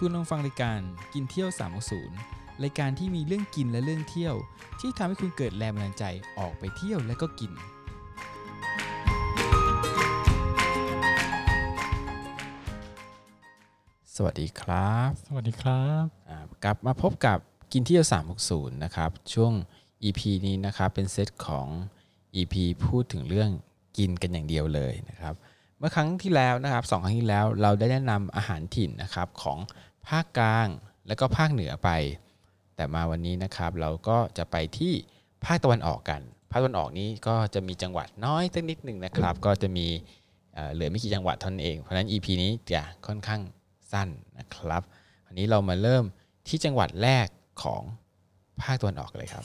คุณกำลังฟังรายการกินเที่ยว360รายการที่มีเรื่องกินและเรื่องเที่ยว ที่ทำให้คุณเกิดแรงบันดาลใจออกไปเที่ยวและก็กิน สวัสดีครับสวัสดีครับอ่ากลับมาพบกับกินเที่ยว360นะครับช่วง EP นี้นะครับเป็นเซตของ EP พูดถึงเรื่องกินกันอย่างเดียวเลยนะครับเมื่อครั้งที่แล้วนะครับสองครั้งที่แล้วเราได้แนะนำอาหารถิ่นนะครับของ ภาคกลาง และก็ภาคเหนือไป แต่มาวันนี้นะครับเราก็จะไปที่ภาคตะวันออกกัน ภาคตะวันออกนี้ก็จะมีจังหวัดน้อยสักนิดหนึ่งนะครับ ก็จะมีเอ่อเหลือไม่กี่จังหวัดเท่านั้นเอง เพราะฉะนั้น EP นี้จะค่อนข้างสั้นนะครับอันนี้เรามาเริ่มที่จังหวัดแรกของภาคตะวันออกเลยครับ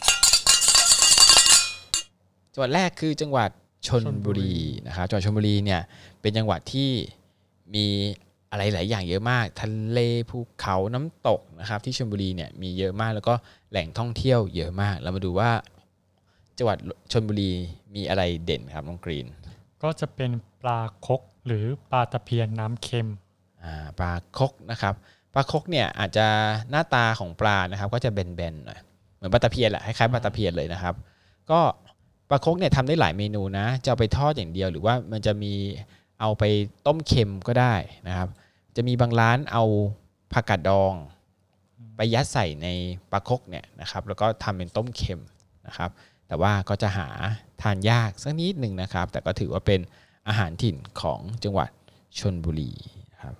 จังหวัดแรกคือจังหวัดชนบุรีนะครับ จังหวัดชลบุรีเนี่ยเป็นจังหวัดที่มี อะไรหลายอย่างเยอะมากทะเลภูเขาน้ำตกนะครับที่ชลบุรีเนี่ยมีเยอะมากแล้วก็แหล่งท่องเที่ยวเยอะมาก เรามาดูว่าจังหวัดชนบุรีมีอะไรเด่นครับน้องกรีน ก็จะเป็นปลาคกหรือปลาตะเพียนน้ำเค็มอ่าปลาคกนะครับปลาคกเนี่ยอาจจะหน้าตาของปลานะครับ ก็จะแบนๆหน่อยเหมือนปลาตะเพียนแหละคล้ายๆปลาตะเพียนเลยนะครับ ก็ปลาคกเนี่ยทำได้หลายเมนูนะจะเอาไปทอดอย่างเดียว หรือว่ามันจะมีเอาไปต้มเค็มก็ได้นะครับ จะมีบางร้านเอาผักกาดดอง ไปยัดใส่ในปลาคกเนี่ยนะครับแล้วก็ทำเป็นต้มเค็มนะครับ แต่ว่าก็จะหาทานยากสักนิดหนึ่งนะครับ แต่ก็ถือว่าเป็นอาหารถิ่นของจังหวัดชนบุรีนะครับ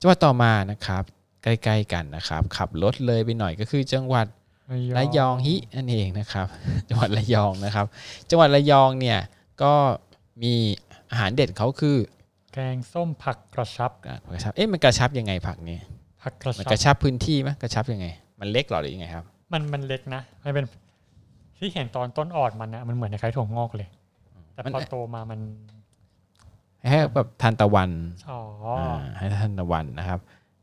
จังหวัดต่อมานะครับใกล้ๆกันนะครับขับรถเลยไปหน่อยก็คือจังหวัดระยองฮินั่นเองนะครับ จังหวัดระยองนะครับ จังหวัดระยองเนี่ยก็มี อาหารเด็ดเขาคือ แกงส้มผักกระชับอะกระชับ เอ๊ะมันกระชับยังไงผักนี้ผักกระมันชักระชับพื้นที่ไหมกระชับยังไง มันเล็กเหรอหรือยังไงครับ มันมันเล็กนะมันเป็นที่เห็นตอนต้นอ่อนมันนะมันเหมือนคล้ายๆถั่วงอกเลย แต่มัน พอโตมามันให้แบบทานตะวันอ๋ออ่าให้ทานตะวันนะครับ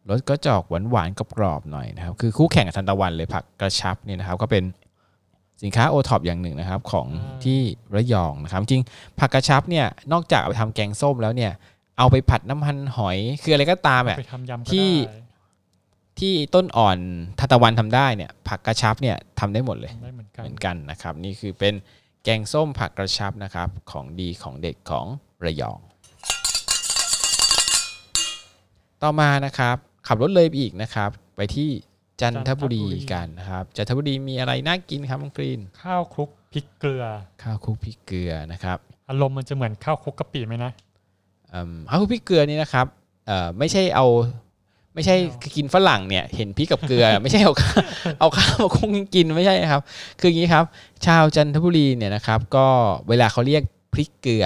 รสก็จะออกหวานหวานๆกรอบๆหน่อยนะครับ คือคู่แข่งกับทานตะวันเลยผักกระชับเนี่ยนะครับ ก็เป็น สินค้าโอท็อปอย่างหนึ่งนะครับของที่ระยองนะครับ จริงๆผักกระชับเนี่ยนอกจากเอาไปทำแกงส้มแล้วเนี่ย เอาไปผัดน้ำมันหอย คืออะไรก็ตามอะไปทำยำก็ที่ได้ที่ต้นอ่อนทานตะวันทำได้เนี่ยผักกระชับเนี่ยทำได้หมดเลยทำได้เหมือนกัน เหมือนกันนะครับ นี่คือเป็นแกงส้มผักกระชับนะครับ ของดีของเด็ดของระยอง ต่อมานะครับ ขับรถเลยไปอีกนะครับ ไปที่ จันทบุรีกันนะครับ จันทบุรีมีอะไรน่ากินครับน้องกรีน ข้าวคลุกพริกเกลือ ข้าวคลุกพริกเกลือนะครับ อารมณ์มันจะเหมือนข้าวคลุกกะปิไหมนะอืมข้าวคลุกพริกเกลือนี่นะครับเอ่อไม่ใช่เอาไม่ใช่ไม่เอากินฝรั่งเนี่ยเห็นพริกกับเกลือ ไม่ใช่เอาข้าวเอาข้าวมาคลุกกินไม่ใช่ครับ คืออย่างนี้ครับ ชาวจันทบุรีเนี่ยนะครับ ก็เวลาเขาเรียกพริกเกลือ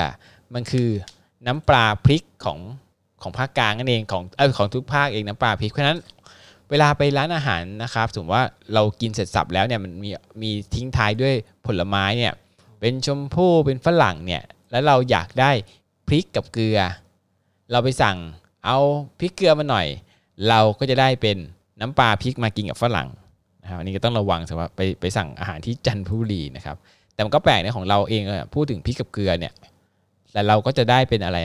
มันคือน้ำปลาพริกของของภาคกลางนั่นเองของเออของทุกภาคเองน้ำปลาพริกเพราะฉะนั้น เวลาไปร้านอาหารนะครับสมมติว่าเรากินเสร็จสับแล้วเนี่ยมันมีมีทิ้งท้ายด้วยผลไม้เนี่ยเป็นชมพู่เป็นฝรั่งเนี่ยแล้วเราอยากได้พริกกับเกลือ เราไปสั่งเอาพริกเกลือมาหน่อย เราก็จะได้เป็นน้ำปลาพริกมากินกับฝรั่งนะครับอันนี้ก็ต้องระวังสำหรับไปไปสั่งอาหารที่จันทบุรีนะครับแต่มันก็แปลกนะของเราเองอะพูดถึงพริกกับเกลือเนี่ยแต่เราก็จะได้เป็นอะไร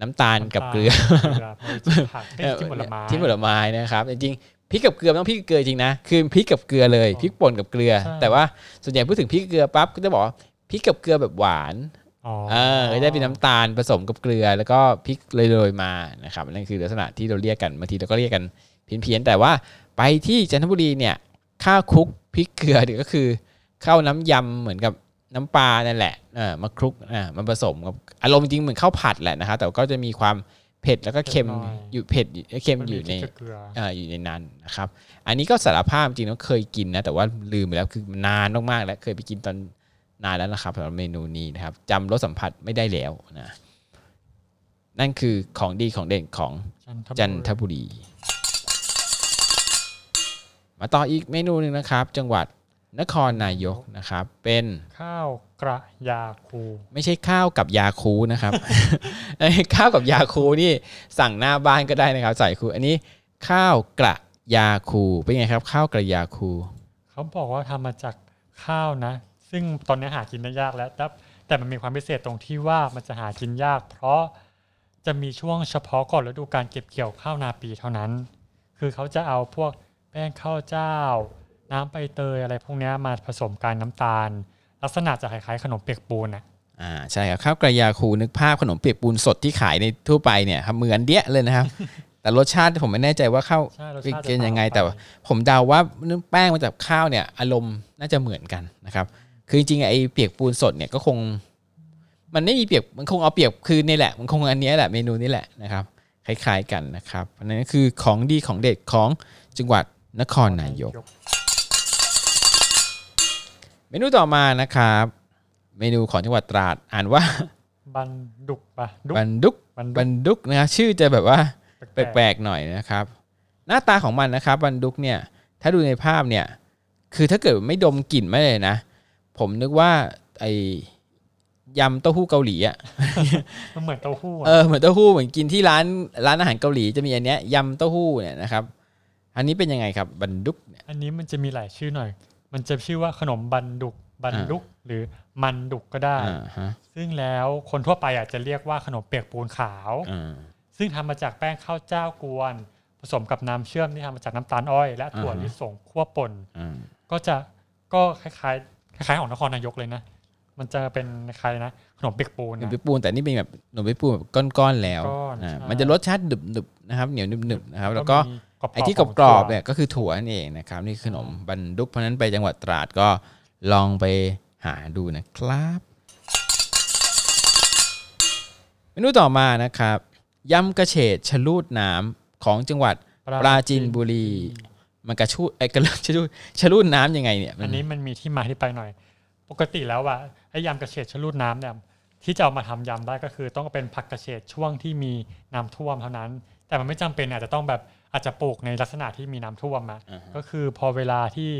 น้ำตาลกับเกลือเกลือเพราะเป็นผักเป็นที่ผลไม้ที่ผลไม้นะครับ จริงๆ พริกกับเกลือไม่ต้องพริกกับเกลือจริงนะคือพริกกับเกลือเลยอ๋อพริกป่นกับเกลือใช่แต่ว่าส่วนใหญ่พูดถึงพริกกับเกลือปั๊บก็จะบอกว่าพริกกับเกลือแบบหวานอ๋อเออก็ได้เป็นน้ำตาลผสมกับเกลือ แล้วก็พริกโรยๆมานะครับนั่นคือลักษณะที่เราเรียกกันบางทีเราก็เรียกกันเพี้ยนๆแต่ว่าไปที่จันทบุรีเนี่ยข้าวคลุกพริกเกลือเนี่ยก็คือข้าวน้ำยำเหมือนกับน้ำปลานั่นแหละเออมาคลุกอ่ามันผสมกับอารมณ์จริงเหมือนข้าวผัดแหละนะครับแต่ก็จะมีความ เผ็ดแล้วก็เค็มอยู่เผ็ดเค็มมันอยู่ในพริกกับเกลืออ่าอยู่ในนั้นนะครับ อันนี้ก็สารภาพจริงๆแล้วเคยกินนะแต่ว่าลืมไปแล้วคือนานมากๆแล้วเคยไปกินตอนนานแล้วนะครับสำหรับเมนูนี้นะครับจำรสสัมผัสไม่ได้แล้วนะนั่นคือของดีของเด่นของจันทบุรี มาต่ออีกเมนูหนึ่งนะครับ จังหวัด นครนายกนะครับเป็นข้าวกระยาคู ไม่ใช่ข้าวกับยาคูนะครับไอ้ข้าวกับยาคูนี่สั่งหน้าบ้านก็ได้นะครับ ใส่คูอันนี้ข้าวกระยาคู เป็นไงครับ ข้าวกระยาคู เขาบอกว่าทำมาจากข้าวนะ ซึ่งตอนนี้หากินได้ยากแล้วแต่แต่มันมีความพิเศษตรงที่ว่ามันจะหากินยาก เพราะจะมีช่วงเฉพาะก่อนฤดูการเก็บเกี่ยวข้าวนาปีเท่านั้น คือเขาจะเอาพวกแป้งข้าวเจ้า น้ำใบเตยอะไรพวกเนี้ยมาผสมกันน้ำตาล ลักษณะจะคล้ายๆขนมเปียกปูนอะอ่าใช่ครับข้าวกระยาคูนึกภาพขนมเปียกปูนสดที่ขายในทั่วไปเนี่ยครับเหมือนเดี้ยเลยนะครับ แต่รสชาติผมไม่แน่ใจว่าข้าวใช่รสเป็นชาติเกณฑ์จะยังไงต่างแต่ปว่าผมเดาว่าแป้งมาจากข้าวเนี่ยอารมณ์น่าจะเหมือนกันนะครับคือจริงๆไอ้เปียกปูนสดเนี่ยก็คง มันไม่มีเปียกมันคงเอาเปียกคือนี่แหละ มันคงอันเนี้ยแหละเมนูนี้แหละนะครับคล้ายๆกันนะครับอันนั้นคือของดีของเด็ดของจังหวัดนครนายก เมนูต่อมานะครับ เมนูของจังหวัดตราดอ่านว่าบันดุกปะดุกบันดุกบันดุบักนดุกนะครับชื่อจะแบบว่าแปลกแปลกๆหน่อยนะครับ หน้าตาของมันนะครับบันดุกเนี่ย ถ้าดูในภาพเนี่ย คือถ้าเกิดไม่ดมกลิ่นไม่เลยนะ ผมนึกว่าไอ้ยำเต้าหู้เกาหลีอะๆมันเหมือนเต้าหู้เออะอเหมือนเต้าหู้เหมือนกินที่ร้านร้านอาหารเกาหลีจะมีอันเนี้ยยำเต้าหู้เนี่ยนะครับ อันนี้เป็นยังไงครับบันดุกเนี่ยอันนี้มันจะมีหลายชื่อหน่อย มันจะชื่อว่าขนมบันดุกบันดุกหรือมันดุกก็ได้อ่าฮะซึ่งแล้วคนทั่วไปอาจจะเรียกว่าขนมเปียกปูนขาวอ่าซึ่งทำมาจากแป้งข้าวเจ้ากวน ผสมกับน้ำเชื่อมที่ทำมาจากน้ำตาลอ้อย และถั่วอ่าฮะลิสงคั่วป่นอ่าก็จะก็คล้ายๆคล้ายๆของนครนายกเลยนะ มันจะเป็นคล้ายๆนะขนมเปียกปูนขนมนะเปียกปูนแต่นี่เป็นแบบขนมเปียกปูนแบบก้อนๆแล้วก้อนอ่าใช่มันจะรสชาติหนึบๆนะครับ เหนียวหนึบๆนะครับ แล้วก็มีรอบๆ ไอ้ที่ของกรอบๆถั่วเนี่ยก็คือถั่วนั่นเองนะครับ นี่คือขนมบันดุกเพราะฉะนั้นไปจังหวัดตราดก็ลองไปหาดูนะครับเมนูต่อมานะครับยำกระเฉดชะลูดน้ำของจังหวัดปราจีนบุรี มันกระชูดไอ้กระลูดชะลูดชะลูดน้ำยังไงเนี่ยมัอันนี้มันมีที่มาที่ไปหน่อย ปกติแล้วอะไอ้ยำกระเฉดชะลูดน้ำเนี่ยที่จะเอามาทำยำได้ก็คือต้องเป็นผักกระเฉดช่วงที่มีน้ำท่วมเท่านั้น แต่มันไม่จำเป็นอาจจะต้องแบบ อาจจะปลูกในลักษณะที่มีน้ำท่วมอะอ่าฮะก็คือพอเวลาที่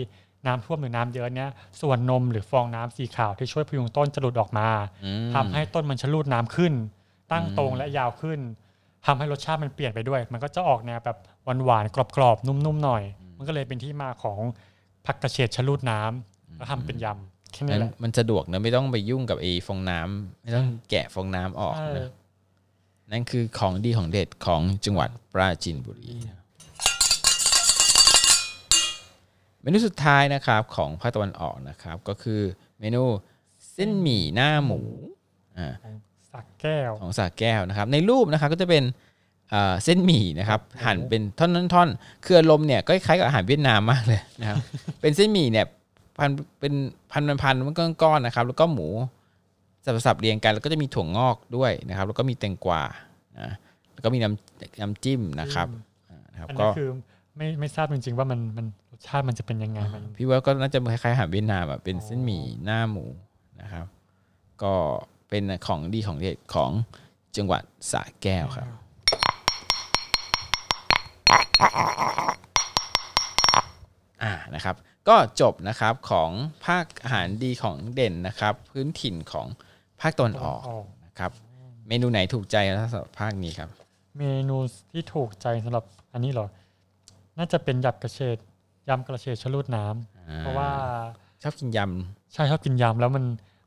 น้ำท่วมหรือน้ำเยอะเนี้ยส่วนนมหรือฟองน้ำสีขาวที่ช่วยพยุงต้นจะหลุดออกมาอืมทำให้ต้นมันชะลูดน้ำขึ้น ตั้งอืมตรงและยาวขึ้นทำให้รสชาติมันเปลี่ยนไปด้วย มันก็จะออกแนวแบบหวานๆกรอบๆนุ่มๆหน่อย มันก็เลยเป็นที่มาของผักกระเฉดชะลูดน้ำแล้วทำเป็นยำแค่นี้งั้นแหละมันสะดวกนะไม่ต้องไปยุ่งกับไอ้ฟองน้ำไม่ต้องแกะฟองน้ำออกใช่นะนั่นคือของดีของเด็ดของจังหวัดปราจีนบุรี เมนูสุดท้ายนะครับของภาคตะวันออกนะครับก็คือเมนูเส้นหมี่หน้าหมูอ่าสักแก้วของสาแก้วนะครับ ในรูปนะครับก็จะเป็นเอ่อเส้นหมี่นะครับหั่นเป็นท่อนๆๆคืออารมณ์เนี่ยก็คล้ายกับอาหารเวียดนามมากเลยนะครับเป็นเส้นหมี่เนี่ยพันเป็นพันเป็นพันมันก้อนๆนะครับ แล้วก็หมูสับๆเรียงกัน แล้วก็จะมีถั่วงอกด้วยนะครับ แล้วก็มีแตงกวานะแล้วก็มีน้ำน้ำจิ้มนะครับอ่านะครับอันก็นี้คือ ไม่ไม่ทราบจริงๆว่ามันมันรสชาติมันจะเป็นยังไงมันพี่ว่าก็น่าจะคล้ายๆอาหารเวียดนามอะเป็นเส้นหมี่หน้าหมูนะครับ ก็เป็นของดีของเด็ดของจังหวัดสระแก้วครับอ่านะครับ ก็จบนะครับของภาคอาหารดีของเด่นนะครับ พื้นถิ่นของภาคตะวันออกนะครับ เมนูไหนถูกใจนะสำหรับภาคนี้ครับ เมนูที่ถูกใจสำหรับอันนี้เหรอ น่าจะเป็นยำกระเฉดยำกระเฉดชะลูดน้ำอ่เพราะว่าชอบกินยใช่ชอบกินยำแล้วมัน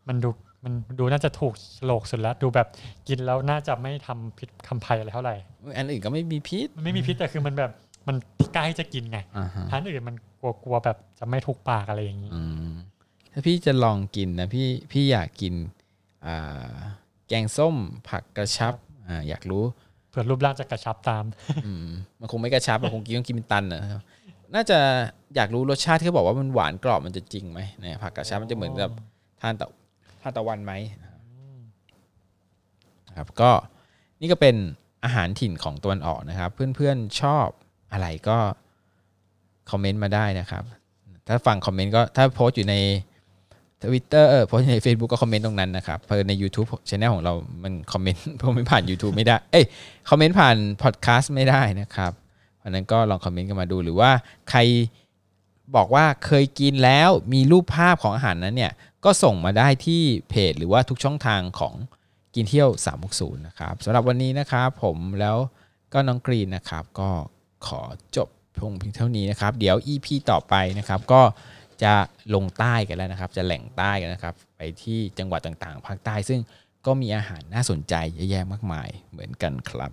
มันดูมันดูน่าจะถูกโฉลกสุดแล้ว ดูแบบกินแล้วน่าจะไม่ทำพิษคำภัยอะไรเท่าไหร่ำอันอื่นก็ไม่มีพิษมันไม่มีพิษแต่คือมันแบบมันกล้าที่จะกินไงอ่าฮะ ทานอื่นมันกลัวกลัวแบบจะไม่ถูกปากอะไรอย่างนี้ อืมถ้าพี่จะลองกินนะพี่พี่อยากกินอ่าแกงส้มผักกระชับอ่าอยากรู้ เผื่อรูปร่างจะกระชับตามอืมมันคงไม่กระชับมันคงกินต้องกินเป็นตันนะครับน่าจะอยากรู้รสชาติที่เขาบอกว่ามันหวานกรอบมันจะจริงไหมเนี่ยผักกระชับมันจะเหมือนกับทานตะทานตะวันไหมนะครับก็นี่ก็เป็นอาหารถิ่นของตะวันออกนะครับ เพื่อนๆชอบอะไรก็คอมเมนต์มาได้นะครับ ถ้าฟังคอมเมนต์ก็ถ้าโพสต์อยู่ใน Twitter เออโพสต์อยู่ใน Facebook ก็คอมเมนต์ตรงนั้นนะครับเพราะใน YouTube Channel ของเรา มันคอมเมนต์คอมเมนต์ผ่าน YouTube ไม่ได้ เอ้ยคอมเมนต์ผ่านพอดแคสต์ไม่ได้นะครับเพราะฉะนั้นก็ลองคอมเมนต์กันมาดูหรือว่าใครบอกว่าเคยกินแล้วมีรูปภาพของอาหารนั้นเนี่ย ก็ส่งมาได้ที่เพจหรือว่าทุกช่องทางของกินเที่ยว360นะครับสำหรับวันนี้นะครับผมแล้วก็น้องกรีนนะครับ ก็ขอจบพงเพียงเท่านี้นะครับ เดี๋ยว EP ต่อไปนะครับ ก็ จะลงใต้กันแล้วนะครับ จะแหล่งใต้กันนะครับ ไปที่จังหวัดต่างๆภาคใต้ ซึ่งก็มีอาหารน่าสนใจเยอะแยะมากมายเหมือนกันครับ